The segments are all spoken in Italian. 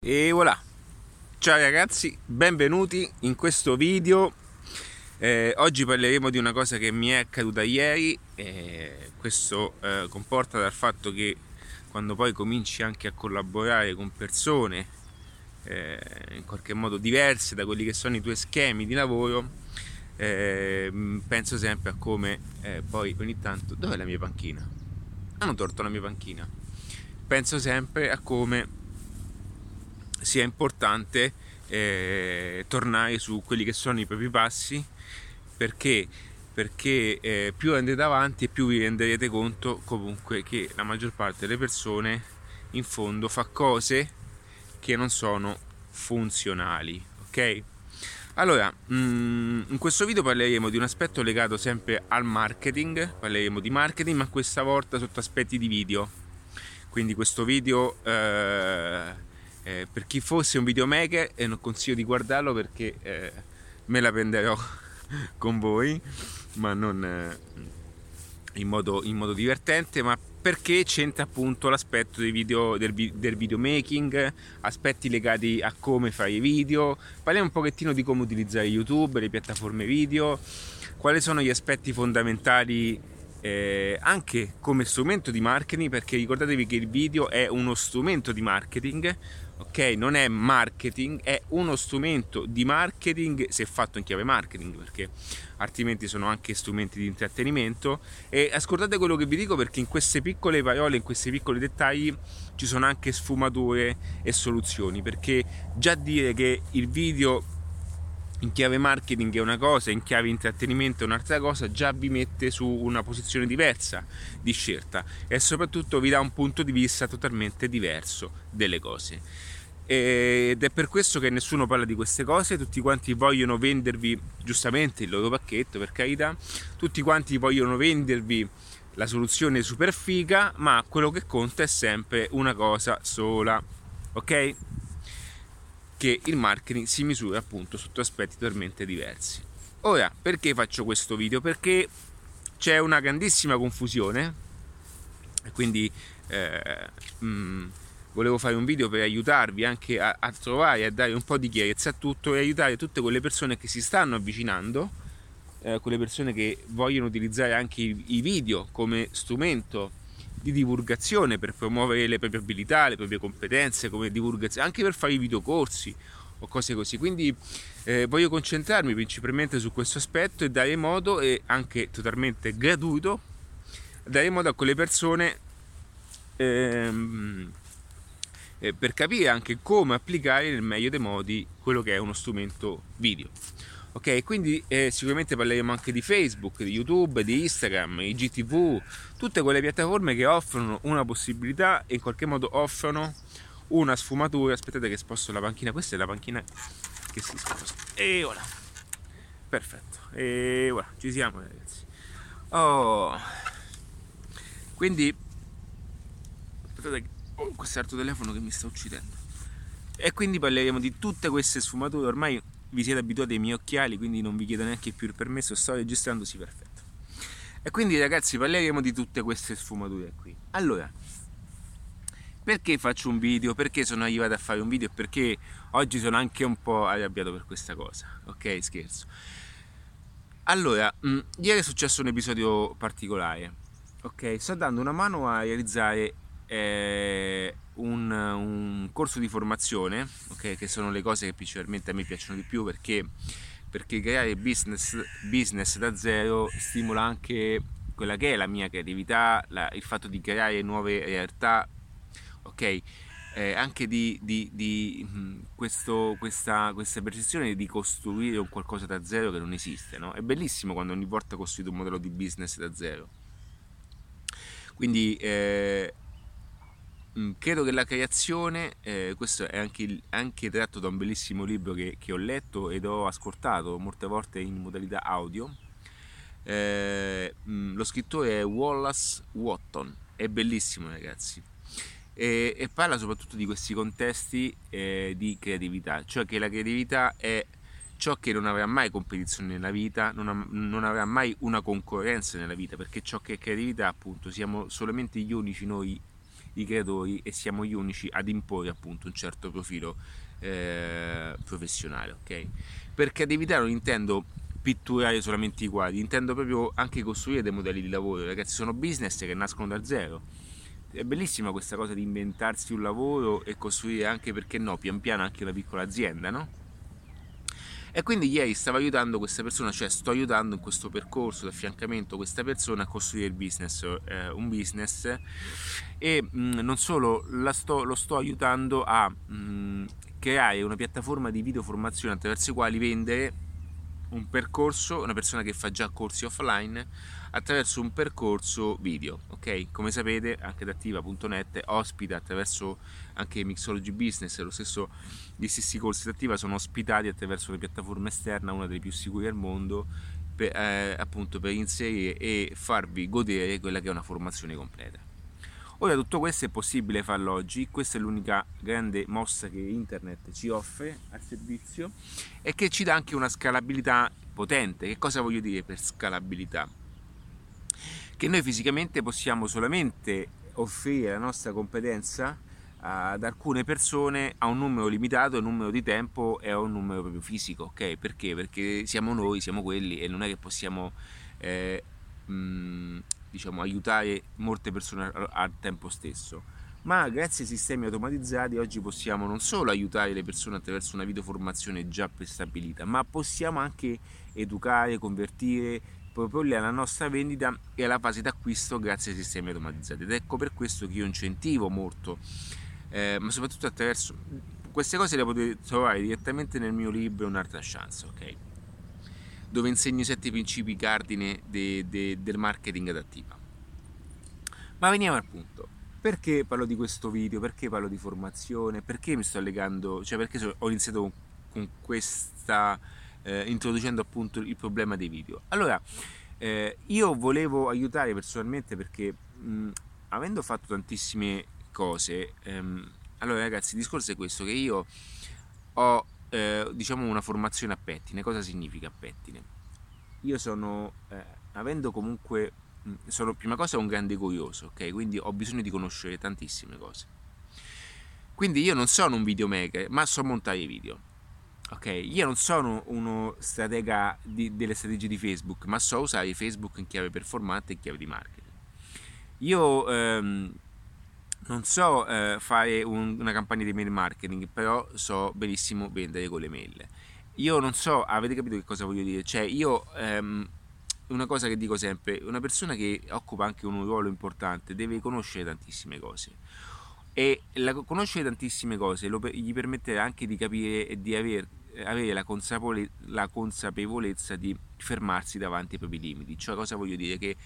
E voilà! Ciao ragazzi, benvenuti in questo video. Eh, oggi parleremo di una cosa che mi è accaduta ieri. Eh, questo eh, comporta dal fatto che quando poi cominci anche a collaborare con persone eh, in qualche modo diverse da quelli che sono i tuoi schemi di lavoro, eh, penso sempre a come eh, poi ogni tanto dov'è la mia panchina? Hanno torto la mia panchina. Penso sempre a come sia importante eh, tornare su quelli che sono i propri passi perché, perché eh, più andate avanti e più vi renderete conto comunque che la maggior parte delle persone in fondo fa cose che non sono funzionali ok? Allora mm, in questo video parleremo di un aspetto legato sempre al marketing parleremo di marketing ma questa volta sotto aspetti di video. Quindi questo video eh, eh, per chi fosse un videomaker e non consiglio di guardarlo perché eh, me la prenderò con voi ma non eh, in, modo, in, modo, divertente ma perché c'entra appunto l'aspetto video, del, del videomaking aspetti legati a come fare i video. Parliamo un pochettino di come utilizzare youtube le piattaforme video quali sono gli aspetti fondamentali eh, anche come strumento di marketing perché ricordatevi che il video è uno strumento di marketing ok? Non è marketing, è uno strumento di marketing se fatto in chiave marketing, perché altrimenti sono anche strumenti di intrattenimento. E ascoltate quello che vi dico perché in queste piccole parole, in questi piccoli dettagli ci sono anche sfumature e soluzioni, perché già dire che il video in chiave marketing è una cosa, in chiave intrattenimento è un'altra cosa, già vi mette su una posizione diversa di scelta e soprattutto vi dà un punto di vista totalmente diverso delle cose. Ed è per questo che nessuno parla di queste cose, tutti quanti vogliono vendervi giustamente il loro pacchetto, per carità, tutti quanti vogliono vendervi la soluzione super figa, ma quello che conta è sempre una cosa sola, ok? che il marketing si misura appunto sotto aspetti totalmente diversi. Ora, perché faccio questo video? Perché c'è una grandissima confusione quindi eh, mh, mm, volevo fare un video per aiutarvi anche a, a trovare, a dare un po' di chiarezza a tutto e aiutare tutte quelle persone che si stanno avvicinando, eh, quelle persone che vogliono utilizzare anche i, i video come strumento di divulgazione per promuovere le proprie abilità, le proprie competenze, come divulgazione, anche per fare i videocorsi o cose così. Quindi eh, voglio concentrarmi principalmente su questo aspetto e dare modo, e anche totalmente gratuito, dare modo a quelle persone ehm, eh, per capire anche come applicare nel meglio dei modi quello che è uno strumento video. Ok, quindi eh, sicuramente parleremo anche di Facebook, di YouTube, di Instagram, IGTV, tutte quelle piattaforme che offrono una possibilità e in qualche modo offrono una sfumatura. Aspettate che sposto la panchina, questa è la panchina che si sposta. E voilà. Perfetto. E voilà, ci siamo ragazzi. Oh. Quindi aspettate che questo è l'altro telefono che mi sta uccidendo. E quindi parleremo di tutte queste sfumature ormai vi siete abituati ai miei occhiali, quindi non vi chiedo neanche più il permesso, sto registrando, sì, perfetto. E quindi ragazzi parleremo di tutte queste sfumature qui. Allora, perché faccio un video? Perché sono arrivato a fare un video? Perché oggi sono anche un po' arrabbiato per questa cosa, ok? Scherzo. Allora, mh, mm, ieri è successo un episodio particolare, ok? Sto dando una mano a realizzare eh, un, un, corso di formazione, okay, che sono le cose che principalmente a me piacciono di più perché, perché creare business, business, da zero stimola anche quella che è la mia creatività, la, il fatto di creare nuove realtà, ok? Eh, anche di, di, di mm, questo, questa, questa, percezione di costruire un qualcosa da zero che non esiste. No? È bellissimo quando ogni volta costruite un modello di business da zero. Quindi eh, credo che la creazione, eh, questo è anche, anche, tratto da un bellissimo libro che, che, ho letto ed ho ascoltato molte volte in modalità audio. Eh, mm, lo scrittore è Wallace Watton, è bellissimo ragazzi. E, e parla soprattutto di questi contesti eh, di creatività, cioè che la creatività è ciò che non avrà mai competizione nella vita, non, non, avrà mai una concorrenza nella vita, perché ciò che è creatività appunto siamo solamente gli unici noi i creatori e siamo gli unici ad imporre appunto un certo profilo eh, professionale, ok? Per evitare non intendo pitturare solamente i quadri, intendo proprio anche costruire dei modelli di lavoro, ragazzi, sono business che nascono da zero. È bellissima questa cosa di inventarsi un lavoro e costruire anche, perché no, pian piano anche una piccola azienda, no? E quindi ieri stavo aiutando questa persona, cioè sto aiutando in questo percorso di affiancamento questa persona a costruire il business, eh, un business. E mh, mm, non solo sto, lo sto aiutando a mh, mm, creare una piattaforma di video formazione attraverso i quali vendere un percorso, una persona che fa già corsi offline attraverso un percorso video, ok? Come sapete anche da attiva.net ospita attraverso anche Mixology Business, lo stesso, gli stessi corsi da attiva sono ospitati attraverso una piattaforma esterna, una delle più sicure al mondo, per, eh, appunto per inserire e farvi godere quella che è una formazione completa. Ora tutto questo è possibile farlo oggi, questa è l'unica grande mossa che internet ci offre al servizio e che ci dà anche una scalabilità potente. Che cosa voglio dire per scalabilità? Che noi fisicamente possiamo solamente offrire la nostra competenza ad alcune persone a un numero limitato, un numero di tempo e a un numero proprio fisico, ok? Perché? Perché siamo noi, siamo quelli e non è che possiamo eh, mh, diciamo, aiutare molte persone al tempo stesso. Ma grazie ai sistemi automatizzati oggi possiamo non solo aiutare le persone attraverso una videoformazione già prestabilita, ma possiamo anche educare, convertire, proporli alla nostra vendita e alla fase d'acquisto grazie ai sistemi automatizzati. Ed ecco per questo che io incentivo molto, eh, ma soprattutto attraverso queste cose le potete trovare direttamente nel mio libro Un'altra chance, ok? dove insegno i sette principi cardine de, de, del marketing adattiva. Ma veniamo al punto. Perché parlo di questo video? Perché parlo di formazione? Perché mi sto legando? Cioè perché ho iniziato con, con questa... Eh, introducendo appunto il problema dei video. Allora, eh, io volevo aiutare personalmente perché mh, avendo fatto tantissime cose, ehm, allora ragazzi il discorso è questo, che io ho eh, diciamo una formazione a pettine. Cosa significa pettine? Io sono, eh, avendo comunque, sono prima cosa un grande curioso, ok? Quindi ho bisogno di conoscere tantissime cose. Quindi io non sono un videomaker, ma so montare video. Ok, io non sono uno stratega di, delle strategie di Facebook, ma so usare Facebook in chiave performante e in chiave di marketing. Io ehm, non so eh, fare un, una campagna di mail marketing, però so benissimo vendere con le mail. Io non so, avete capito che cosa voglio dire? Cioè, io ehm, una cosa che dico sempre, una persona che occupa anche un ruolo importante deve conoscere tantissime cose e la, conoscere tantissime cose lo, gli permetterà anche di capire e di aver, avere la, consapole, la consapevolezza di fermarsi davanti ai propri limiti. Cioè, cosa voglio dire? Che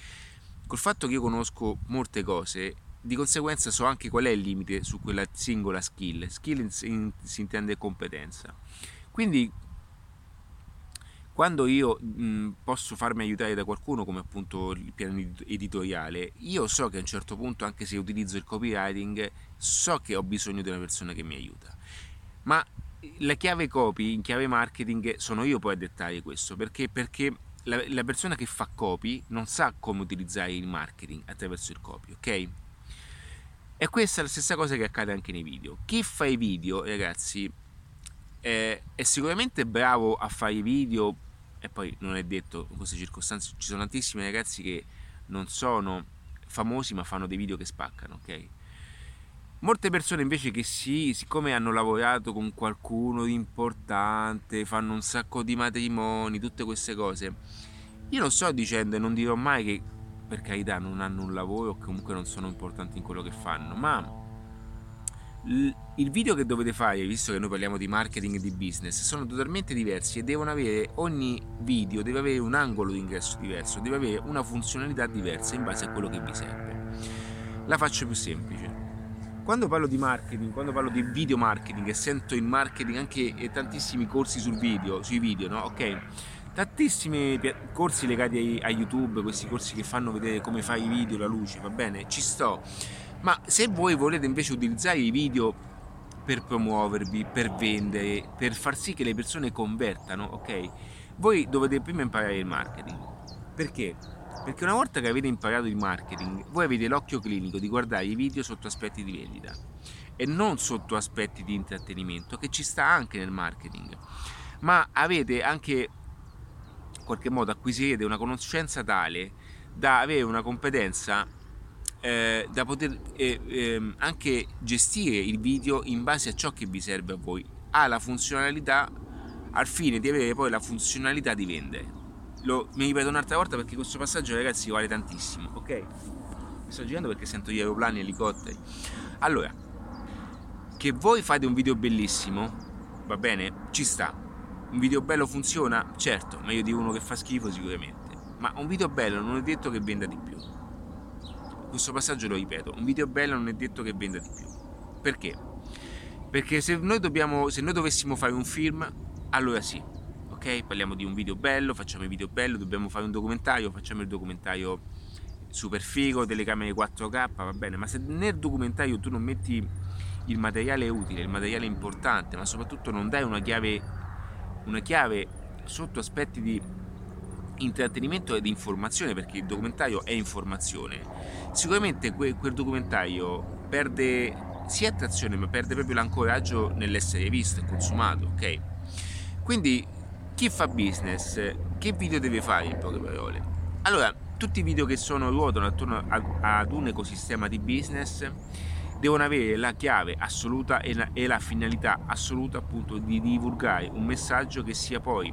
col fatto che io conosco molte cose di conseguenza so anche qual è il limite su quella singola skill. Skill in, in, si intende competenza. Quindi quando io mh, posso farmi aiutare da qualcuno come appunto il piano editoriale, io so che a un certo punto, anche se utilizzo il copywriting, so che ho bisogno di una persona che mi aiuta. Ma la chiave copy in chiave marketing sono io poi a dettare questo, perché? Perché la, la persona che fa copy non sa come utilizzare il marketing attraverso il copy, ok? E questa è la stessa cosa che accade anche nei video. Chi fa i video, ragazzi, è, è sicuramente bravo a fare i video, e poi non è detto in queste circostanze, ci sono tantissimi ragazzi che non sono famosi ma fanno dei video che spaccano, ok? Molte persone invece che sì, siccome hanno lavorato con qualcuno di importante, fanno un sacco di matrimoni, tutte queste cose, io non sto dicendo e non dirò mai che per carità non hanno un lavoro o comunque non sono importanti in quello che fanno, ma il video che dovete fare, visto che noi parliamo di marketing e di business, sono totalmente diversi e devono avere ogni video deve avere un angolo di ingresso diverso, deve avere una funzionalità diversa in base a quello che vi serve. La faccio più semplice. Quando parlo di marketing, quando parlo di video marketing e sento il marketing anche tantissimi corsi sul video, sui video, no? Ok? tantissimi corsi legati a YouTube, questi corsi che fanno vedere come fai i video, la luce, va bene, ci sto. Ma se voi volete invece utilizzare i video per promuovervi, per vendere, per far sì che le persone convertano, ok? Voi dovete prima imparare il marketing. Perché? Perché una volta che avete imparato il marketing, voi avete l'occhio clinico di guardare i video sotto aspetti di vendita e non sotto aspetti di intrattenimento, che ci sta anche nel marketing, ma avete anche in qualche modo acquisirete una conoscenza tale da avere una competenza eh, da poter eh, eh, anche gestire il video in base a ciò che vi serve a voi. Ha la funzionalità al fine di avere poi la funzionalità di vendere. Lo, mi ripeto un'altra volta perché questo passaggio ragazzi vale tantissimo, ok? Mi sto girando perché sento gli aeroplani e elicotteri. Allora, che voi fate un video bellissimo, va bene? Ci sta. Un video bello funziona? Certo, meglio di uno che fa schifo sicuramente. Ma un video bello non è detto che venda di più. Questo passaggio lo ripeto, un video bello non è detto che venda di più. Perché? Perché se noi, dobbiamo, se noi dovessimo fare un film, allora sì, ok? Parliamo di un video bello, facciamo il video bello, dobbiamo fare un documentario, facciamo il documentario super figo, telecamere 4K, va bene, ma se nel documentario tu non metti il materiale utile, il materiale importante, ma soprattutto non dai una chiave, una chiave sotto aspetti di intrattenimento ed informazione, perché il documentario è informazione, sicuramente quel, quel documentario perde sia attrazione, ma perde proprio l'ancoraggio nell'essere visto e consumato, ok? Quindi chi fa business, che video deve fare in poche parole? Allora, tutti i video che sono ruotano attorno ad un ecosistema di business devono avere la chiave assoluta e la, e la finalità assoluta appunto di divulgare un messaggio che sia poi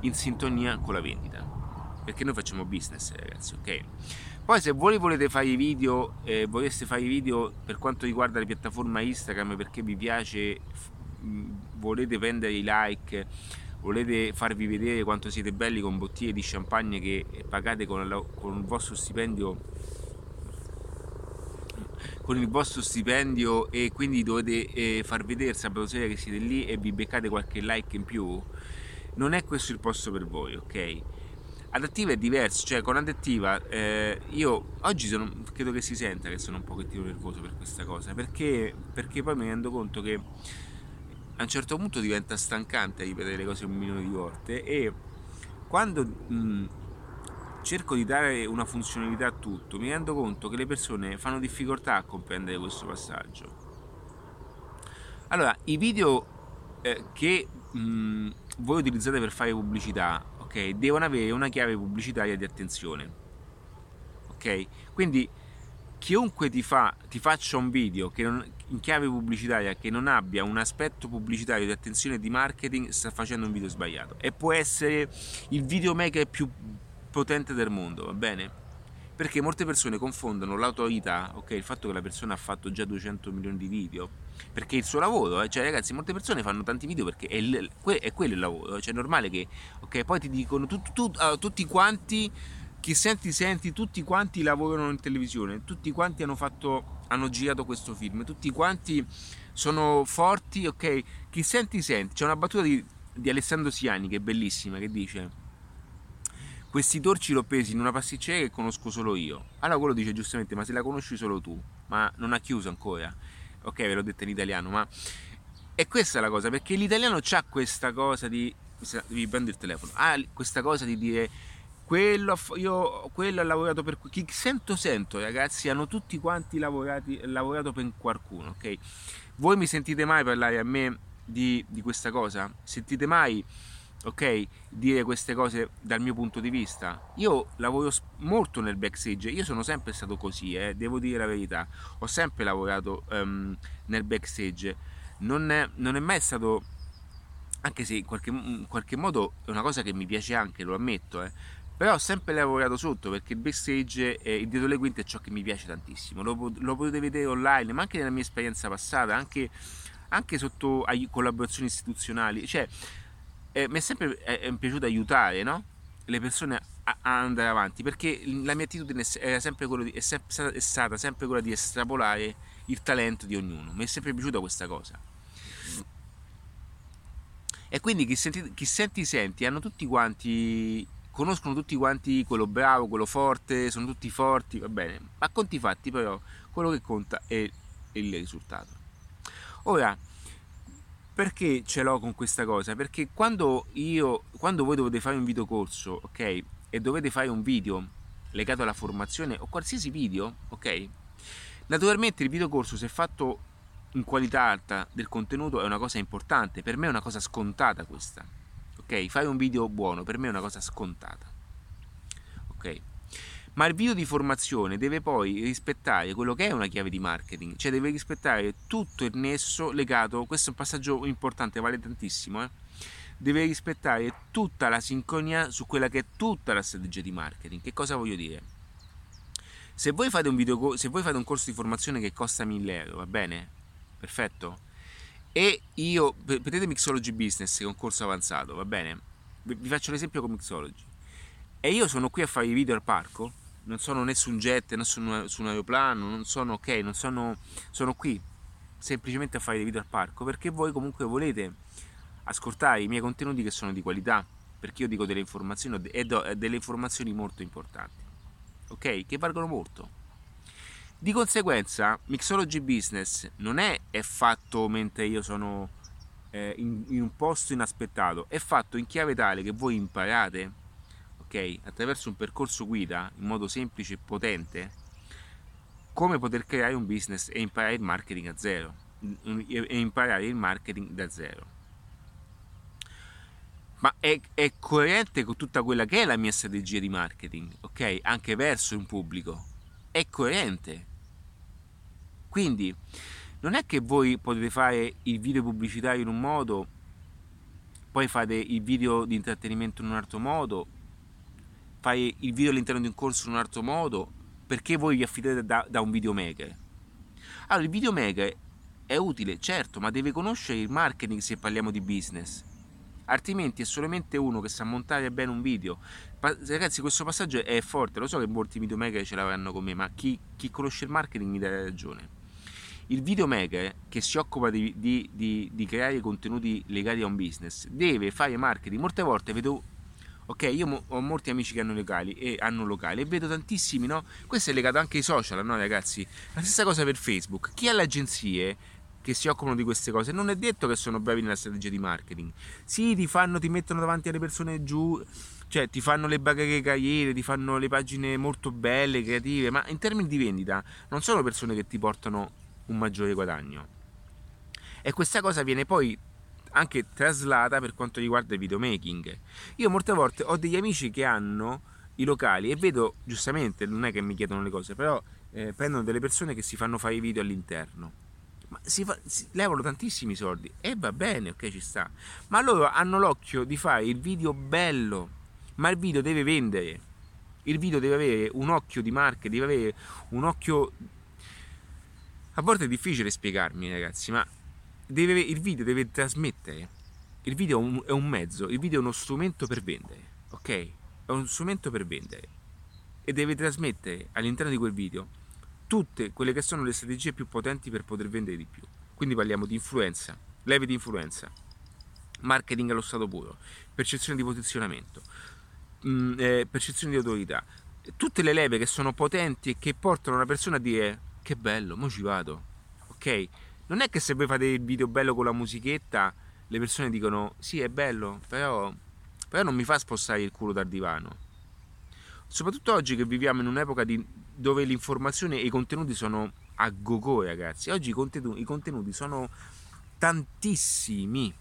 in sintonia con la vendita. Perché noi facciamo business ragazzi ok? Poi se voi volete fare i video eh, voleste fare i video per quanto riguarda la piattaforma Instagram perché vi piace volete prendere i like volete farvi vedere quanto siete belli con bottiglie di champagne che pagate con, la, con il vostro stipendio con il vostro stipendio e quindi dovete eh, far vedere sabato sera che siete lì e vi beccate qualche like in più, non è questo il posto per voi, ok? Adattiva è diverso, cioè con adattiva eh, io oggi sono, credo che si senta che sono un pochettino nervoso per questa cosa, perché, perché poi mi rendo conto che a un certo punto diventa stancante ripetere le cose un milione di volte e quando mh, cerco di dare una funzionalità a tutto, mi rendo conto che le persone fanno difficoltà a comprendere questo passaggio. Allora, i video eh, che mh, voi utilizzate per fare pubblicità, ok, devono avere una chiave pubblicitaria di attenzione. Ok? Quindi chiunque ti, fa, ti faccia un video non, in chiave pubblicitaria che non abbia un aspetto pubblicitario di attenzione di marketing sta facendo un video sbagliato e può essere il videomaker più potente del mondo, va bene? Perché molte persone confondono l'autorità, ok, il fatto che la persona ha fatto già 200 milioni di video, perché il suo lavoro, eh? cioè ragazzi, molte persone fanno tanti video perché è, il, è quello il lavoro, cioè è normale che, ok, poi ti dicono tu, tu, uh, tutti quanti, chi senti senti, tutti quanti lavorano in televisione, tutti quanti hanno fatto, hanno girato questo film, tutti quanti sono forti, ok, chi senti senti, c'è una battuta di, di Alessandro Siani che è bellissima, che dice questi torci l'ho presi in una pasticceria che conosco solo io. Allora quello dice giustamente, ma se la conosci solo tu, ma non ha chiuso ancora. Ok, ve l'ho detto in italiano, ma è questa la cosa, perché l'italiano ha questa cosa di... Vi prendo il telefono. Ha questa cosa di dire quello, io, quello ha lavorato per chi sento sento ragazzi hanno tutti quanti lavorati, lavorato per qualcuno ok voi mi sentite mai parlare a me di, di questa cosa sentite mai ok? Dire queste cose dal mio punto di vista. Io lavoro molto nel backstage, io sono sempre stato così, eh, devo dire la verità. Ho sempre lavorato um, nel backstage, non è, non è, mai stato, anche se in qualche, in qualche, modo è una cosa che mi piace anche, lo ammetto, eh, però ho sempre lavorato sotto perché il backstage, eh, il dietro le quinte è ciò che mi piace tantissimo. Lo, lo potete vedere online, ma anche nella mia esperienza passata, anche, anche sotto collaborazioni istituzionali. Cioè, eh, mi è sempre è, è piaciuto aiutare no? le persone a, a, andare avanti perché la mia attitudine è, sempre di, è, sempre, è stata sempre quella di estrapolare il talento di ognuno. Mi è sempre piaciuta questa cosa. E quindi chi senti, chi senti senti hanno tutti quanti conoscono tutti quanti quello bravo, quello forte, sono tutti forti, va bene. Ma conti fatti però quello che conta è il risultato. Ora, perché ce l'ho con questa cosa? Perché quando io, quando voi dovete fare un videocorso, ok, e dovete fare un video legato alla formazione o qualsiasi video, ok? Naturalmente il videocorso se fatto in qualità alta del contenuto è una cosa importante, per me è una cosa scontata questa. Ok? Fare un video buono per me è una cosa scontata. Ok? Ma il video di formazione deve poi rispettare quello che è una chiave di marketing, cioè deve rispettare tutto il nesso legato, questo è un passaggio importante, vale tantissimo, eh? deve rispettare tutta la sincronia su quella che è tutta la strategia di marketing. Che cosa voglio dire? Se voi fate un, video, se voi fate un corso di formazione che costa 1000 euro, va bene? perfetto? E io, vedete Mixology Business, che è un corso avanzato, va bene? Vi faccio l'esempio con Mixology. E io sono qui a fare i video al parco, non sono né su un jet, né su un, su un aeroplano, non sono ok, non sono, sono qui semplicemente a fare dei video al parco perché voi comunque volete ascoltare i miei contenuti che sono di qualità, perché io dico delle informazioni e do delle informazioni molto importanti, ok? Che valgono molto. Di conseguenza, Mixology Business non è, è fatto mentre io sono eh, in, in, un posto inaspettato, è fatto in chiave tale che voi imparate, ok, attraverso un percorso guida in modo semplice e potente, come poter creare un business e imparare il marketing a zero. E imparare il marketing da zero. Ma è, è coerente con tutta quella che è la mia strategia di marketing, ok? Anche verso un pubblico. È coerente quindi non è che voi potete fare il video pubblicitario in un modo, poi fate il video di intrattenimento in un altro modo, fai il video all'interno di un corso in un altro modo, perché voi vi affidate da, da un videomaker. Allora, il videomaker è utile, certo, ma deve conoscere il marketing se parliamo di business. Altrimenti è solamente uno che sa montare bene un video. Ragazzi, questo passaggio è forte, lo so che molti videomaker ce l'avranno con me, ma chi, chi conosce il marketing mi dà ragione il videomaker che si occupa di, di, di, di, creare contenuti legati a un business deve fare marketing. Molte volte vedo, ok, io ho molti amici che hanno locali e hanno locali e vedo tantissimi, no? Questo è legato anche ai social, no ragazzi? La stessa cosa per Facebook. Chi ha le agenzie che si occupano di queste cose non è detto che sono bravi nella strategia di marketing. Sì, ti fanno, ti mettono davanti alle persone giù cioè ti fanno le bagaghe carriere, ti fanno le pagine molto belle, creative, ma in termini di vendita non sono persone che ti portano un maggiore guadagno. E questa cosa viene poi anche traslata per quanto riguarda il videomaking. Io molte volte ho degli amici che hanno i locali e vedo, giustamente, non è che mi chiedono le cose, però eh, prendono delle persone che si fanno fare i video all'interno. Ma si, fa, si levano tantissimi soldi e va bene, ok, ci sta. Ma loro hanno l'occhio di fare il video bello, ma il video deve vendere. Il video deve avere un occhio di marca, deve avere un occhio a volte è difficile spiegarmi, ragazzi, ma deve, il video deve trasmettere. Il video è un, è un mezzo, il video è uno strumento per vendere, ok? È uno strumento per vendere. E deve trasmettere all'interno di quel video tutte quelle che sono le strategie più potenti per poter vendere di più. Quindi parliamo di influenza, leve di influenza, marketing allo stato puro, percezione di posizionamento, mm, eh, percezione di autorità. Tutte le leve che sono potenti e che portano una persona a dire che bello, mo ci vado. Ok? Non è che se voi fate il video bello con la musichetta, le persone dicono sì è bello, però, però non mi fa spostare il culo dal divano. Soprattutto oggi che viviamo in un'epoca di, dove l'informazione e i contenuti sono a go-go ragazzi. Oggi i contenuti, i contenuti sono tantissimi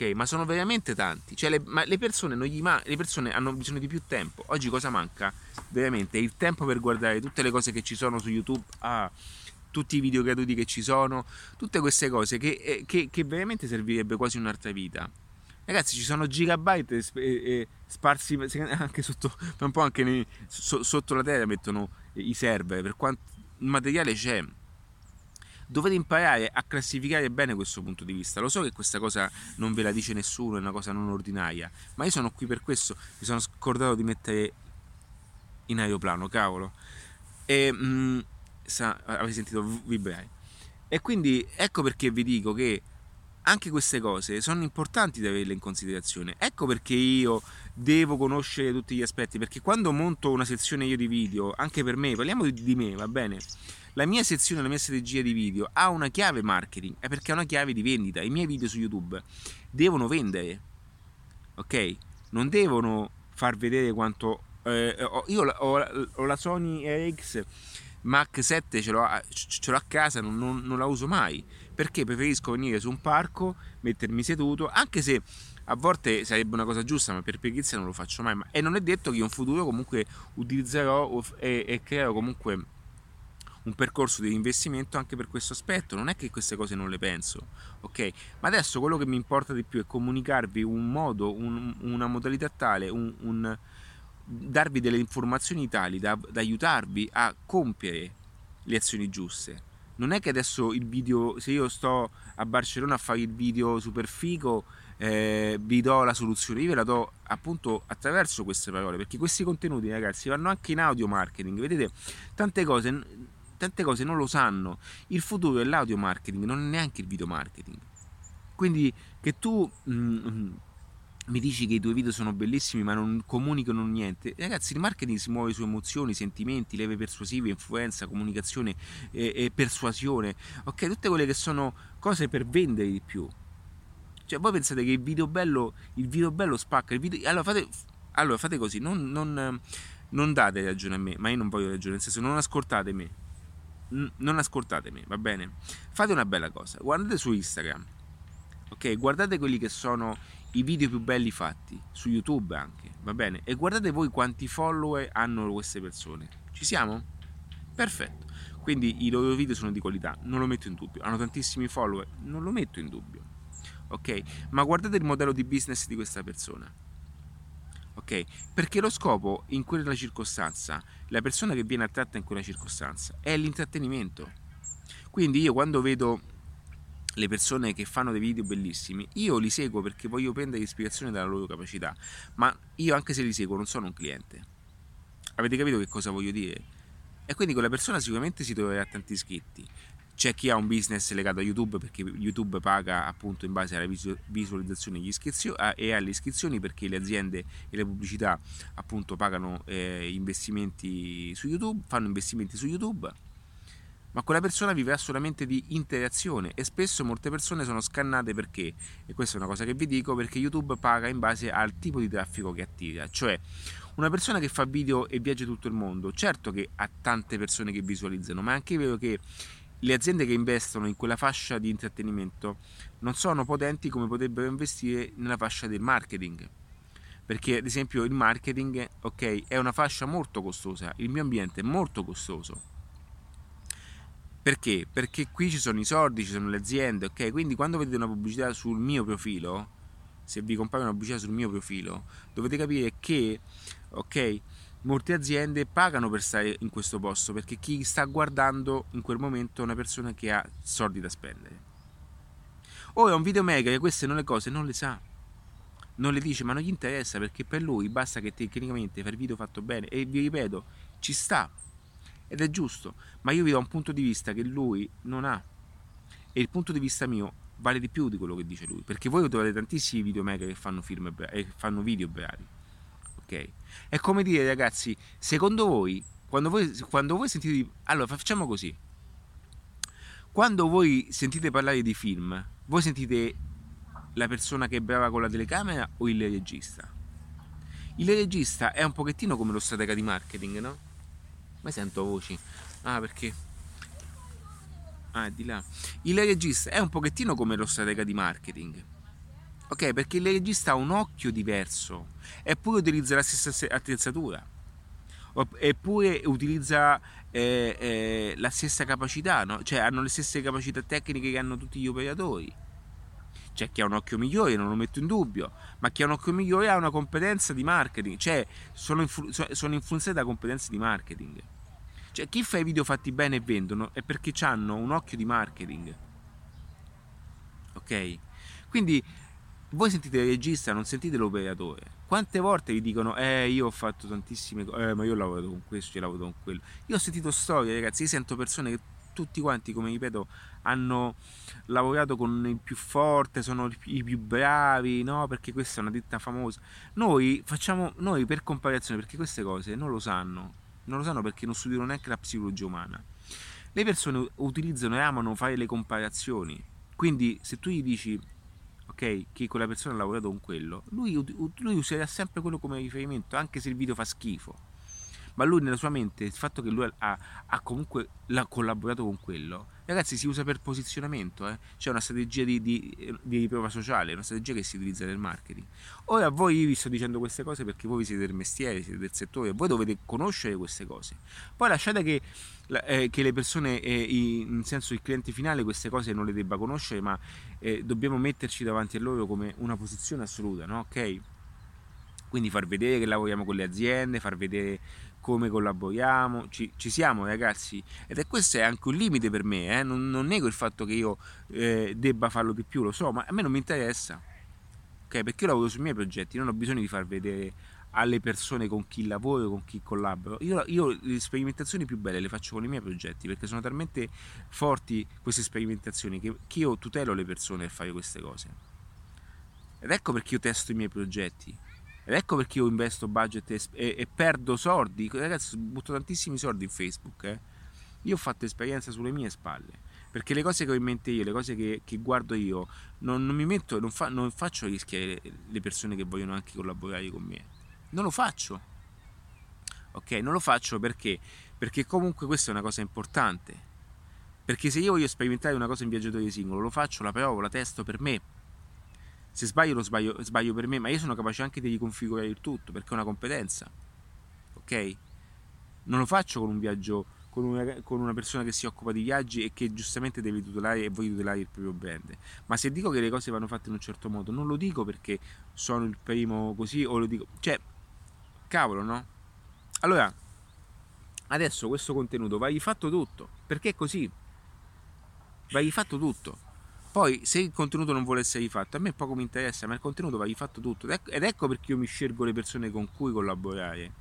ok? Ma sono veramente tanti. Cioè, le, le, persone ma- le, persone hanno bisogno di più tempo. Oggi cosa manca? Veramente il tempo per guardare tutte le cose che ci sono su YouTube. Ah, tutti i video gratuiti che ci sono, tutte queste cose che, eh, che, che veramente servirebbe quasi un'altra vita. Ragazzi, ci sono gigabyte e, e, sparsi anche sotto, un po' anche nei, so, sotto la terra mettono i server, per quanto il materiale c'è dovete imparare a classificare bene questo punto di vista. Lo so che questa cosa non ve la dice nessuno, è una cosa non ordinaria, ma io sono qui per questo, mi sono scordato di mettere in aeroplano, cavolo. E mh, mm, sa, avete sentito vibrare. E quindi ecco perché vi dico che anche queste cose sono importanti da averle in considerazione. Ecco perché io devo conoscere tutti gli aspetti, perché quando monto una sezione io di video, anche per me, parliamo di me, va bene? La mia sezione, la mia strategia di video ha una chiave marketing, è perché ha una chiave di vendita. I miei video su YouTube devono vendere, ok? Non devono far vedere quanto eh, io ho, ho, la Sony RX Mac 7 ce l'ho, ce l'ho a casa, non, non, non, la uso mai perché preferisco venire su un parco, mettermi seduto, anche se a volte sarebbe una cosa giusta, ma per pigrizia non lo faccio mai. e non è detto che in futuro comunque utilizzerò e, e creerò comunque un percorso di investimento anche per questo aspetto. Non è che queste cose non le penso, ok? Ma adesso quello che mi importa di più è comunicarvi un modo, un, una modalità tale, un, un darvi delle informazioni tali da, da aiutarvi a compiere le azioni giuste. Non è che adesso il video, se io sto a Barcellona a fare il video super figo, eh, vi do la soluzione, io ve la do appunto attraverso queste parole, perché questi contenuti ragazzi vanno anche in audio marketing, vedete tante cose, tante cose non lo sanno, il futuro è l'audio marketing, non è neanche il video marketing. Quindi che tu mm, mi dici che i tuoi video sono bellissimi ma non comunicano niente. Ragazzi, il marketing si muove su emozioni, sentimenti, leve persuasive, influenza, comunicazione e, e persuasione. Ok, tutte quelle che sono cose per vendere di più. Cioè, voi pensate che il video bello, il video bello spacca, il video... Allora fate, allora, fate così, non, non, non date ragione a me, ma io non voglio ragione, nel senso non ascoltate me. Non ascoltate me, va bene? Fate una bella cosa, guardate su Instagram, ok? Guardate quelli che sono i video più belli fatti su YouTube anche, va bene? E guardate voi quanti follower hanno queste persone. Ci siamo? Perfetto. Quindi i loro video sono di qualità, non lo metto in dubbio. Hanno tantissimi follower, non lo metto in dubbio. Ok? Ma guardate il modello di business di questa persona. Ok? Perché lo scopo in quella circostanza, la persona che viene attratta in quella circostanza è l'intrattenimento. Quindi io quando vedo le persone che fanno dei video bellissimi, io li seguo perché voglio prendere ispirazione dalla loro capacità, ma io anche se li seguo non sono un cliente. Avete capito che cosa voglio dire? E quindi quella persona sicuramente si troverà tanti iscritti. C'è chi ha un business legato a YouTube perché YouTube paga appunto in base alla visualizzazione e alle iscrizioni perché le aziende e le pubblicità appunto pagano eh, investimenti su YouTube, fanno investimenti su YouTube ma quella persona vivrà solamente di interazione e spesso molte persone sono scannate perché, e questa è una cosa che vi dico, perché YouTube paga in base al tipo di traffico che attira, cioè una persona che fa video e viaggia tutto il mondo, certo che ha tante persone che visualizzano, ma è anche vero che le aziende che investono in quella fascia di intrattenimento non sono potenti come potrebbero investire nella fascia del marketing. Perché ad esempio il marketing, ok, è una fascia molto costosa, il mio ambiente è molto costoso perché? Perché qui ci sono i soldi, ci sono le aziende, ok? Quindi quando vedete una pubblicità sul mio profilo, se vi compare una pubblicità sul mio profilo, dovete capire che, ok, molte aziende pagano per stare in questo posto perché chi sta guardando in quel momento è una persona che ha soldi da spendere. O è un videomaker che queste non le cose non le sa, non le dice, ma non gli interessa perché per lui basta che tecnicamente fai il video fatto bene. E vi ripeto, ci sta, ed è giusto, ma io vi do un punto di vista che lui non ha. E il punto di vista mio vale di più di quello che dice lui, perché voi trovate tantissimi videomaker che fanno, film, e fanno video bravi, ok? È come dire ragazzi, secondo voi, quando voi, quando voi sentite... Allora facciamo così, quando voi sentite parlare di film, voi sentite la persona che è brava con la telecamera o il regista? Il regista è un pochettino come lo stratega di marketing, no? Ma sento voci. Ah, perché? Ah, di là. Il regista è un pochettino come lo stratega di marketing. Ok, perché il regista ha un occhio diverso, eppure utilizza la stessa attrezzatura, eppure utilizza eh, eh, la stessa capacità, no? cioè hanno le stesse capacità tecniche che hanno tutti gli operatori. C'è chi ha un occhio migliore, non lo metto in dubbio, ma chi ha un occhio migliore ha una competenza di marketing, cioè sono, influ- sono influenzati da competenze di marketing. Cioè chi fa i video fatti bene e vendono è perché hanno un occhio di marketing. Ok? Quindi voi sentite il regista, non sentite l'operatore. Quante volte vi dicono, eh, io ho fatto tantissime cose, eh, ma io ho lavorato con questo, io ho lavorato con quello. Io ho sentito storie, ragazzi, io sento persone che tutti quanti, come ripeto, hanno lavorato con il più forte, sono i più bravi, no? Perché questa è una ditta famosa. Noi facciamo, noi per comparazione, perché queste cose non lo sanno, non lo sanno perché non studiano neanche la psicologia umana. Le persone utilizzano e amano fare le comparazioni. Quindi se tu gli dici, ok? Che quella persona ha lavorato con quello, lui, lui userà sempre quello come riferimento, anche se il video fa schifo ma lui nella sua mente il fatto che lui ha, ha comunque collaborato con quello ragazzi si usa per posizionamento eh? c'è una strategia di, di, di riprova sociale una strategia che si utilizza nel marketing ora voi vi sto dicendo queste cose perché voi siete del mestiere siete del settore voi dovete conoscere queste cose poi lasciate che, eh, che le persone eh, in senso il cliente finale queste cose non le debba conoscere ma eh, dobbiamo metterci davanti a loro come una posizione assoluta no? ok quindi far vedere che lavoriamo con le aziende, far vedere come collaboriamo, ci, ci, siamo ragazzi ed è questo è anche un limite per me, eh? non, non, nego il fatto che io eh, debba farlo di più, lo so, ma a me non mi interessa, ok? Perché io lavoro sui miei progetti, non ho bisogno di far vedere alle persone con chi lavoro, con chi collaboro. Io, io, le sperimentazioni più belle le faccio con i miei progetti perché sono talmente forti queste sperimentazioni che, che io tutelo le persone a fare queste cose. Ed ecco perché io testo i miei progetti ed ecco perché io investo budget e, e, e perdo soldi. Ragazzi, butto tantissimi soldi in Facebook. Eh. Io ho fatto esperienza sulle mie spalle. Perché le cose che ho in mente io, le cose che, che guardo io, non, non mi metto, non, fa, non faccio rischiare le persone che vogliono anche collaborare con me. Non lo faccio. Ok? Non lo faccio perché? Perché comunque questa è una cosa importante. Perché se io voglio sperimentare una cosa in viaggiatore singolo, lo faccio, la provo, la testo per me se sbaglio lo sbaglio, sbaglio per me, ma io sono capace anche di riconfigurare il tutto perché è una competenza. Ok? Non lo faccio con un viaggio con una, con una, persona che si occupa di viaggi e che giustamente deve tutelare e vuole tutelare il proprio brand. Ma se dico che le cose vanno fatte in un certo modo, non lo dico perché sono il primo così o lo dico. Cioè, cavolo, no? Allora, adesso questo contenuto va rifatto tutto. Perché è così? Va rifatto tutto. Poi, se il contenuto non vuole essere rifatto, a me poco mi interessa, ma il contenuto va rifatto tutto. Ed ecco, ed ecco perché io mi scelgo le persone con cui collaborare.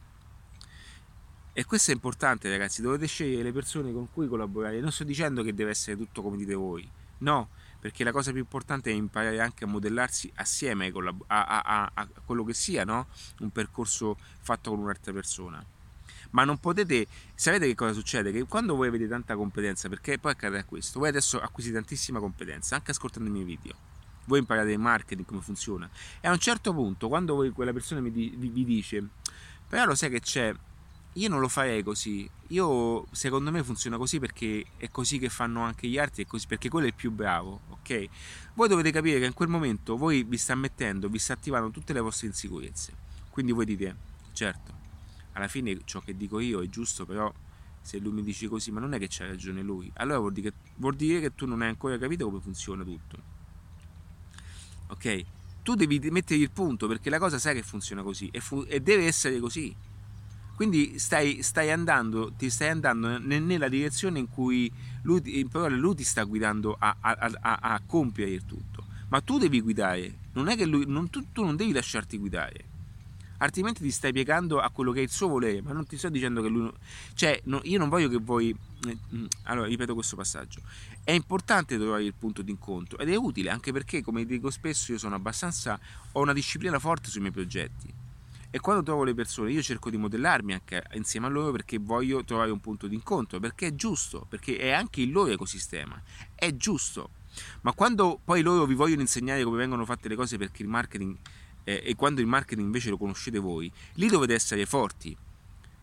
E questo è importante, ragazzi. Dovete scegliere le persone con cui collaborare. Non sto dicendo che deve essere tutto come dite voi. No, perché la cosa più importante è imparare anche a modellarsi assieme a, a, a, a quello che sia, no? Un percorso fatto con un'altra persona ma non potete sapete che cosa succede che quando voi avete tanta competenza perché poi accade questo voi adesso acquisite tantissima competenza anche ascoltando i miei video voi imparate il marketing come funziona e a un certo punto quando voi, quella persona vi, vi, vi dice però lo sai che c'è io non lo farei così. Io secondo me funziona così perché è così che fanno anche gli altri, così, perché quello è il più bravo, ok? Voi dovete capire che in quel momento voi vi sta mettendo, vi sta attivando tutte le vostre insicurezze. Quindi voi dite, certo, alla fine ciò che dico io è giusto, però se lui mi dice così, ma non è che c'ha ragione lui, allora vuol dire, che, vuol dire che tu non hai ancora capito come funziona tutto. Ok? Tu devi mettere il punto perché la cosa sai che funziona così e, fu- e deve essere così. Quindi stai, stai, andando, ti stai andando nella direzione in cui lui, in parole, lui ti sta guidando a, a, a, a, compiere il tutto. Ma tu devi guidare, non è che lui, non, tu, tu non devi lasciarti guidare altrimenti ti stai piegando a quello che è il suo volere, ma non ti sto dicendo che lui... Cioè, no, io non voglio che voi... Eh, mm, allora, ripeto questo passaggio. È importante trovare il punto di incontro ed è utile anche perché, come dico spesso, io sono abbastanza... ho una disciplina forte sui miei progetti. E quando trovo le persone io cerco di modellarmi anche insieme a loro perché voglio trovare un punto di incontro, perché è giusto, perché è anche il loro ecosistema, è giusto. Ma quando poi loro vi vogliono insegnare come vengono fatte le cose perché il marketing eh, e quando il marketing invece lo conoscete voi, lì dovete essere forti,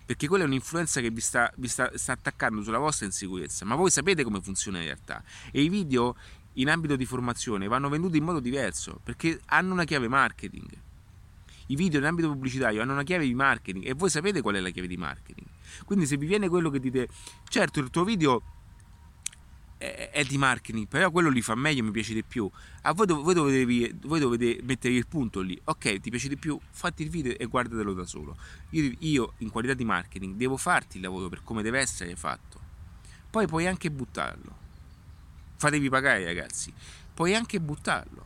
perché quella è un'influenza che vi, sta, vi sta, sta, attaccando sulla vostra insicurezza, ma voi sapete come funziona in realtà e i video in ambito di formazione vanno venduti in modo diverso perché hanno una chiave marketing. I video in ambito pubblicitario hanno una chiave di marketing e voi sapete qual è la chiave di marketing. Quindi se vi viene quello che dite, certo il tuo video è, di marketing, però quello li fa meglio, mi piace di più. A voi, voi, dovete, voi dovete mettere il punto lì. Ok, ti piace di più? Fatti il video e guardatelo da solo. Io, io, in qualità di marketing devo farti il lavoro per come deve essere fatto. Poi puoi anche buttarlo. Fatevi pagare, ragazzi. Puoi anche buttarlo.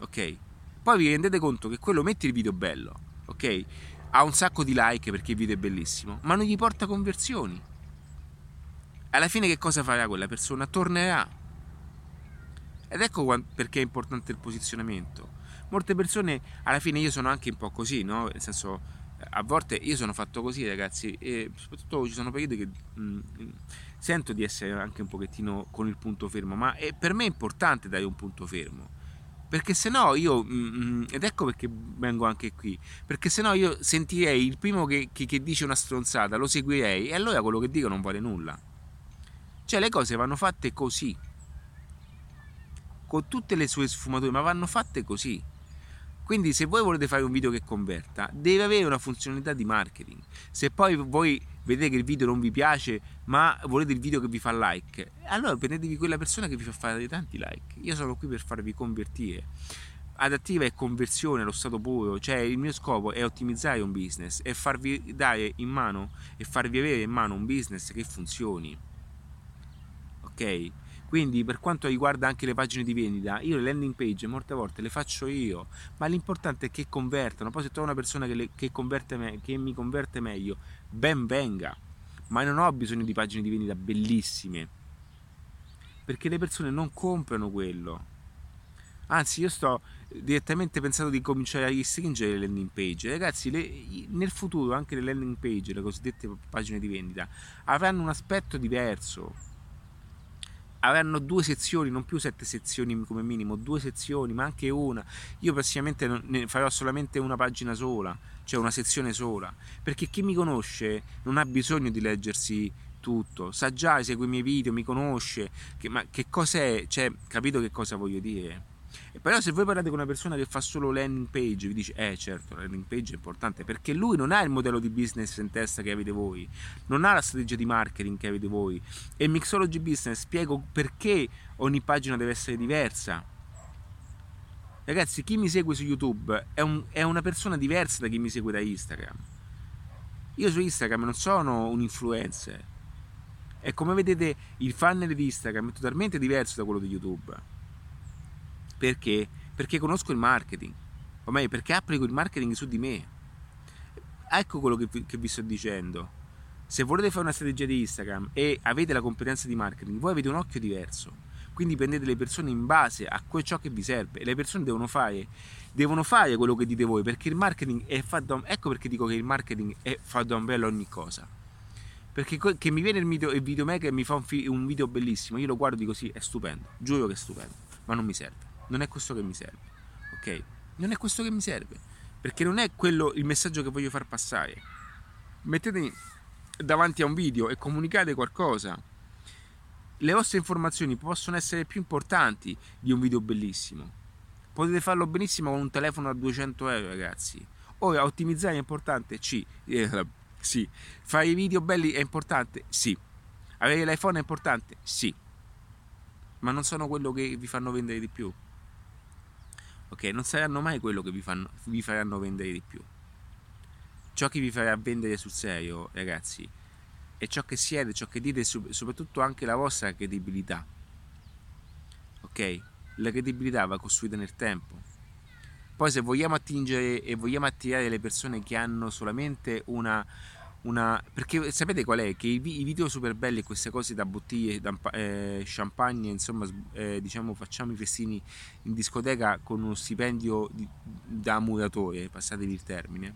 Ok? Poi vi rendete conto che quello metti il video bello, ok? Ha un sacco di like perché il video è bellissimo, ma non gli porta conversioni alla fine che cosa farà quella persona? Tornerà. Ed ecco perché è importante il posizionamento. Molte persone, alla fine io sono anche un po' così, no? Nel senso, a volte io sono fatto così ragazzi e soprattutto ci sono periodi che mh, mm, sento di essere anche un pochettino con il punto fermo, ma è, per me è importante dare un punto fermo. Perché se no io, mm, mm, ed ecco perché vengo anche qui, perché se no io sentirei il primo che, che, che dice una stronzata, lo seguirei e allora quello che dico non vale nulla. Cioè le cose vanno fatte così, con tutte le sue sfumature, ma vanno fatte così. Quindi se voi volete fare un video che converta, deve avere una funzionalità di marketing. Se poi voi vedete che il video non vi piace, ma volete il video che vi fa like, allora prendetevi quella persona che vi fa fare tanti like. Io sono qui per farvi convertire. Adattiva è conversione allo stato puro, cioè il mio scopo è ottimizzare un business e farvi dare in mano e farvi avere in mano un business che funzioni. Ok? Quindi per quanto riguarda anche le pagine di vendita, io le landing page molte volte le faccio io, ma l'importante è che convertano. Poi se trovo una persona che, le, che, me, che mi converte meglio, ben venga. Ma non ho bisogno di pagine di vendita bellissime, perché le persone non comprano quello. Anzi, io sto direttamente pensando di cominciare a restringere le landing page. Ragazzi, le, nel futuro anche le landing page, le cosiddette pagine di vendita, avranno un aspetto diverso avranno due sezioni, non più sette sezioni come minimo, due sezioni, ma anche una. Io prossimamente ne farò solamente una pagina sola, cioè una sezione sola, perché chi mi conosce non ha bisogno di leggersi tutto, sa già, segue i miei video, mi conosce, che, ma che cos'è, cioè, capito che cosa voglio dire? Però se voi parlate con una persona che fa solo landing page, vi dice, eh certo, la landing page è importante, perché lui non ha il modello di business in testa che avete voi, non ha la strategia di marketing che avete voi. E Mixology Business spiego perché ogni pagina deve essere diversa. Ragazzi, chi mi segue su YouTube è, un, è una persona diversa da chi mi segue da Instagram. Io su Instagram non sono un influencer. E come vedete il funnel di Instagram è totalmente diverso da quello di YouTube perché? Perché conosco il marketing, o meglio, perché applico il marketing su di me. Ecco quello che vi, che vi sto dicendo. Se volete fare una strategia di Instagram e avete la competenza di marketing, voi avete un occhio diverso. Quindi prendete le persone in base a ciò che vi serve le persone devono fare, devono fare quello che dite voi perché il marketing è fatto da, ecco perché dico che il marketing è fatto da umbrello ogni cosa perché che mi viene il video, il video maker e mi fa un, un video bellissimo io lo guardo e dico sì è stupendo giuro che è stupendo ma non mi serve non è questo che mi serve, ok? Non è questo che mi serve, perché non è quello il messaggio che voglio far passare. Mettetemi davanti a un video e comunicate qualcosa. Le vostre informazioni possono essere più importanti di un video bellissimo. Potete farlo benissimo con un telefono a 200 euro, ragazzi. Ora, ottimizzare è importante? Sì. Eh, sì. Fare i video belli è importante? Sì. Avere l'iPhone è importante? Sì. Ma non sono quello che vi fanno vendere di più ok? Non saranno mai quello che vi, fanno, vi faranno vendere di più. Ciò che vi farà vendere sul serio, ragazzi, è ciò che siete, ciò che dite, soprattutto anche la vostra credibilità. Ok? La credibilità va costruita nel tempo. Poi se vogliamo attingere e vogliamo attirare le persone che hanno solamente una una... perché sapete qual è? Che i, video super belli, queste cose da bottiglie, da eh, champagne, insomma, eh, diciamo facciamo i festini in discoteca con uno stipendio di, da muratore, passatevi il termine,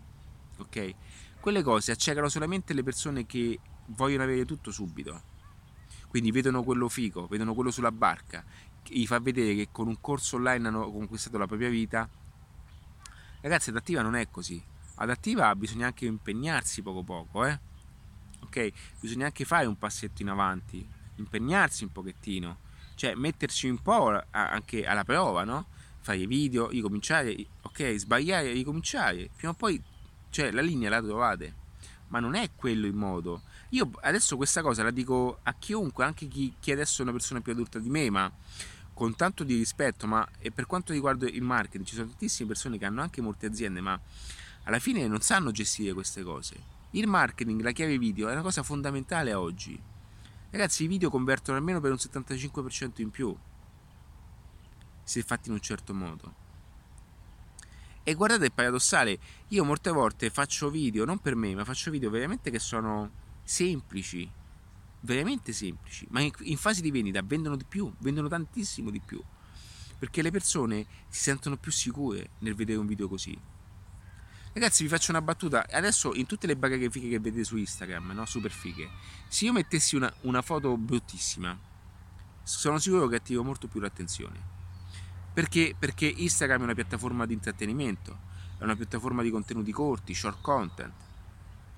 ok? Quelle cose accecano solamente le persone che vogliono avere tutto subito. Quindi vedono quello figo, vedono quello sulla barca, gli fa vedere che con un corso online hanno conquistato la propria vita. Ragazzi, adattiva non è così adattiva bisogna anche impegnarsi poco poco, eh? Ok? Bisogna anche fare un passetto in avanti, impegnarsi un pochettino, cioè metterci un po' anche alla prova, no? Fare video, ricominciare, ok, sbagliare, ricominciare, prima o poi, cioè la linea la trovate, ma non è quello il modo. Io adesso questa cosa la dico a chiunque, anche chi, chi adesso è una persona più adulta di me, ma con tanto di rispetto, ma per quanto riguarda il marketing, ci sono tantissime persone che hanno anche molte aziende, ma alla fine non sanno gestire queste cose. Il marketing, la chiave video è una cosa fondamentale oggi. Ragazzi, i video convertono almeno per un 75% in più se fatti in un certo modo. E guardate, è paradossale, io molte volte faccio video, non per me, ma faccio video veramente che sono semplici, veramente semplici, ma in, fase di vendita vendono di più, vendono tantissimo di più, perché le persone si sentono più sicure nel vedere un video così. Ragazzi, vi faccio una battuta. Adesso in tutte le bagaghe fighe che vedete su Instagram, no? Super fighe. Se io mettessi una, una foto bruttissima, sono sicuro che attivo molto più l'attenzione. Perché? Perché Instagram è una piattaforma di intrattenimento, è una piattaforma di contenuti corti, short content.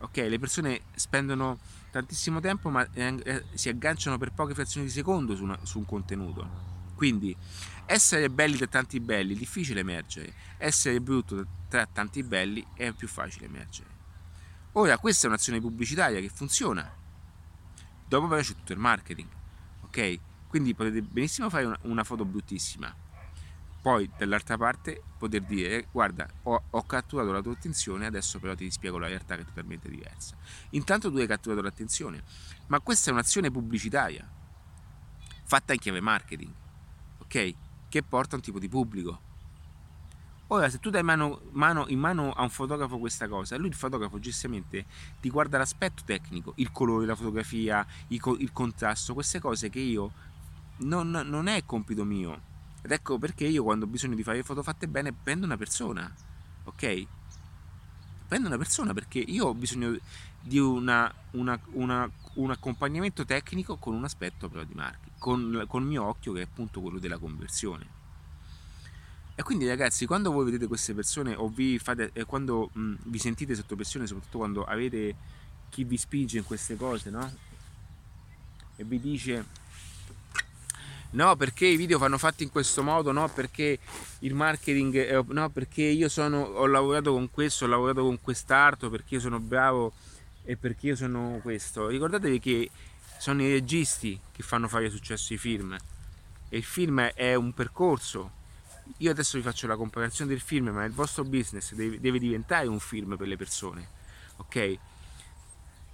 Ok, le persone spendono tantissimo tempo ma eh, si agganciano per poche frazioni di secondo su, una, su un contenuto. Quindi essere belli tra tanti belli è difficile emergere, essere brutto tra tanti belli è più facile emergere. Ora, questa è un'azione pubblicitaria che funziona. Dopo però c'è tutto il marketing, ok? Quindi potete benissimo fare una, una foto bruttissima. Poi dall'altra parte poter dire guarda ho, ho, catturato la tua attenzione adesso però ti spiego la realtà che è totalmente diversa. Intanto tu hai catturato l'attenzione, ma questa è un'azione pubblicitaria fatta in chiave marketing, ok? Che porta un tipo di pubblico. Ora, se tu dai mano, mano, in mano a un fotografo questa cosa, lui il fotografo giustamente ti guarda l'aspetto tecnico, il colore, la fotografia, il, il contrasto, queste cose che io non, non è compito mio. Ed ecco perché io quando ho bisogno di fare foto fatte bene prendo una persona, ok? Prendo una persona perché io ho bisogno di una, una, una, un accompagnamento tecnico con un aspetto però di marketing, con, con il mio occhio che è appunto quello della conversione. E quindi ragazzi, quando voi vedete queste persone o vi fate, eh, quando mh, vi sentite sotto pressione, soprattutto quando avete chi vi spinge in queste cose, no? E vi dice no perché i video vanno fatti in questo modo, no perché il marketing, è, no perché io sono, ho lavorato con questo, ho lavorato con quest'altro, perché io sono bravo e perché io sono questo. Ricordatevi che sono i registi che fanno fare successo ai film e il film è un percorso io adesso vi faccio la comparazione del film, ma il vostro business deve, deve diventare un film per le persone, ok?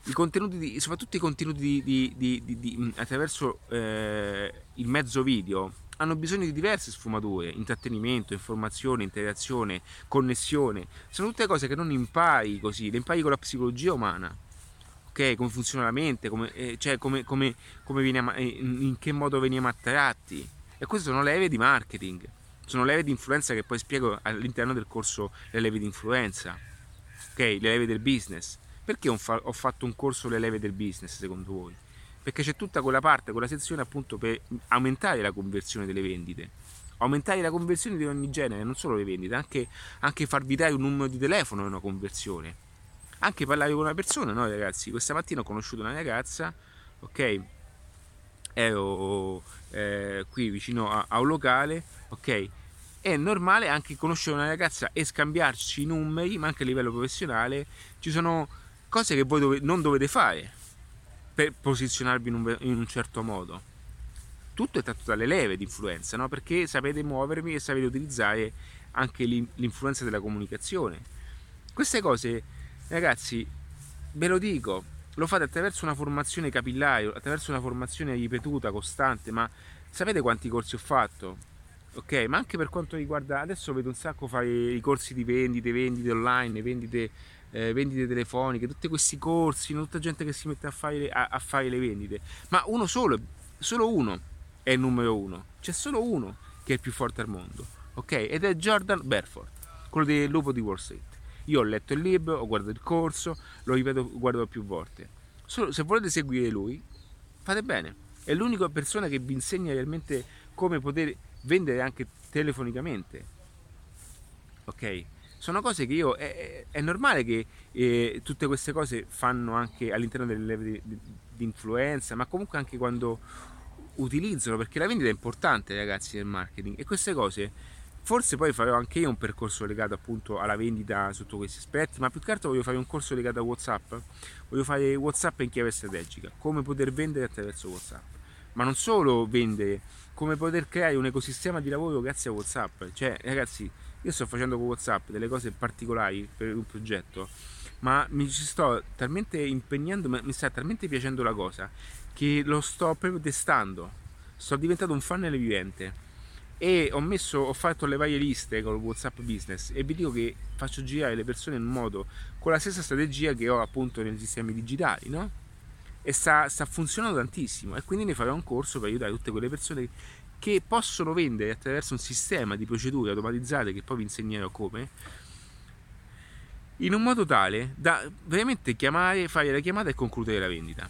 I di, soprattutto i contenuti di, di, attraverso eh, il mezzo video hanno bisogno di diverse sfumature, intrattenimento, informazione, interazione, connessione. Sono tutte cose che non impari così, le impari con la psicologia umana. Ok, come funziona la mente, come, eh, cioè come, come, come veniamo, eh, in che modo veniamo attratti. E queste sono leve di marketing sono leve di influenza che poi spiego all'interno del corso le leve di influenza, ok? Le leve del business. Perché ho fatto un corso le leve del business secondo voi? Perché c'è tutta quella parte, quella sezione appunto per aumentare la conversione delle vendite. Aumentare la conversione di ogni genere, non solo le vendite, anche, anche farvi dare un numero di telefono è una conversione. Anche parlare con una persona, no ragazzi? Questa mattina ho conosciuto una ragazza, ok? ero eh, qui vicino a, a, un locale, ok? È normale anche conoscere una ragazza e scambiarci i numeri, ma anche a livello professionale ci sono cose che voi dove, non dovete fare per posizionarvi in un, in un, certo modo. Tutto è tratto dalle leve di influenza, no? Perché sapete muovervi e sapete utilizzare anche l'influenza della comunicazione. Queste cose, ragazzi, ve lo dico, lo fate attraverso una formazione capillare, attraverso una formazione ripetuta, costante, ma sapete quanti corsi ho fatto? Ok, ma anche per quanto riguarda, adesso vedo un sacco fare i corsi di vendite, vendite online, vendite, eh, vendite telefoniche, tutti questi corsi, tutta gente che si mette a fare, a, a fare le vendite, ma uno solo, solo uno è il numero uno, c'è solo uno che è il più forte al mondo, ok? Ed è Jordan Belfort, quello del lupo di Wall Street. Io ho letto il libro, ho guardato il corso, lo ripeto, guardo più volte. Solo, se volete seguire lui, fate bene. È l'unica persona che vi insegna realmente come poter vendere anche telefonicamente. Ok? Sono cose che io. È, è normale che eh, tutte queste cose fanno anche all'interno delle leve di, di, di influenza, ma comunque anche quando utilizzano, perché la vendita è importante, ragazzi, nel marketing. E queste cose Forse poi farò anche io un percorso legato appunto alla vendita sotto questi aspetti, ma più che altro voglio fare un corso legato a WhatsApp. Voglio fare WhatsApp in chiave strategica, come poter vendere attraverso WhatsApp. Ma non solo vendere, come poter creare un ecosistema di lavoro grazie a WhatsApp. Cioè, ragazzi, io sto facendo con WhatsApp delle cose particolari per un progetto, ma mi ci sto talmente impegnando, mi sta talmente piacendo la cosa che lo sto proprio testando. Sto diventato un funnel vivente e ho, messo, ho fatto le varie liste con Whatsapp Business e vi dico che faccio girare le persone in modo con la stessa strategia che ho appunto nei sistemi digitali, no? E sta, sta funzionando tantissimo e quindi ne farò un corso per aiutare tutte quelle persone che possono vendere attraverso un sistema di procedure automatizzate che poi vi insegnerò come in un modo tale da veramente chiamare, fare la chiamata e concludere la vendita.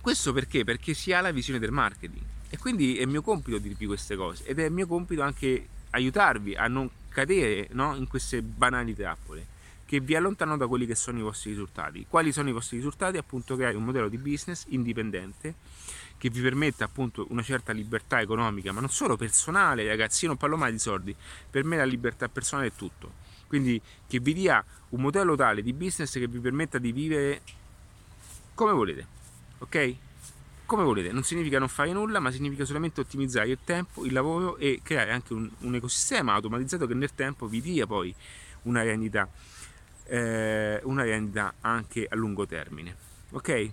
Questo perché? Perché si ha la visione del marketing E quindi è mio compito dirvi queste cose ed è mio compito anche aiutarvi a non cadere no, in queste banali trappole che vi allontanano da quelli che sono i vostri risultati. Quali sono i vostri risultati? Appunto creare un modello di business indipendente che vi permetta appunto una certa libertà economica, ma non solo personale, ragazzi, io non parlo mai di soldi, per me la libertà personale è tutto. Quindi che vi dia un modello tale di business che vi permetta di vivere come volete, ok? Come volete, non significa non fare nulla, ma significa solamente ottimizzare il tempo, il lavoro e creare anche un, un ecosistema automatizzato che nel tempo vi dia poi una rendita, eh, una rendita anche a lungo termine, ok?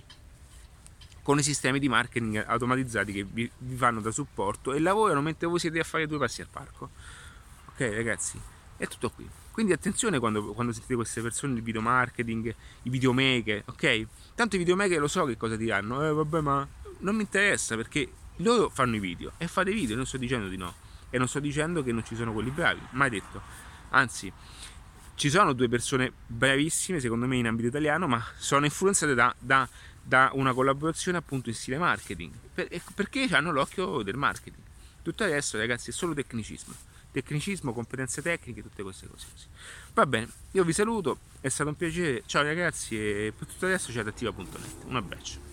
Con i sistemi di marketing automatizzati che vi, vi fanno da supporto e lavorano mentre voi siete a fare due passi al parco. Ok ragazzi, è tutto qui. Quindi attenzione quando, quando sentite queste persone del video marketing, i videomaker, ok? Tanto i videomaker lo so che cosa diranno, eh vabbè ma non mi interessa perché loro fanno i video e fate video, non sto dicendo di no. E non sto dicendo che non ci sono quelli bravi, mai detto. Anzi, ci sono due persone bravissime secondo me in ambito italiano, ma sono influenzate da, da, da una collaborazione appunto in stile marketing, per, perché hanno l'occhio del marketing. Tutto resto ragazzi è solo tecnicismo tecnicismo, competenze tecniche, tutte queste cose così. Va bene, io vi saluto, è stato un piacere, ciao ragazzi e per tutto resto c'è adattiva.net. Un abbraccio.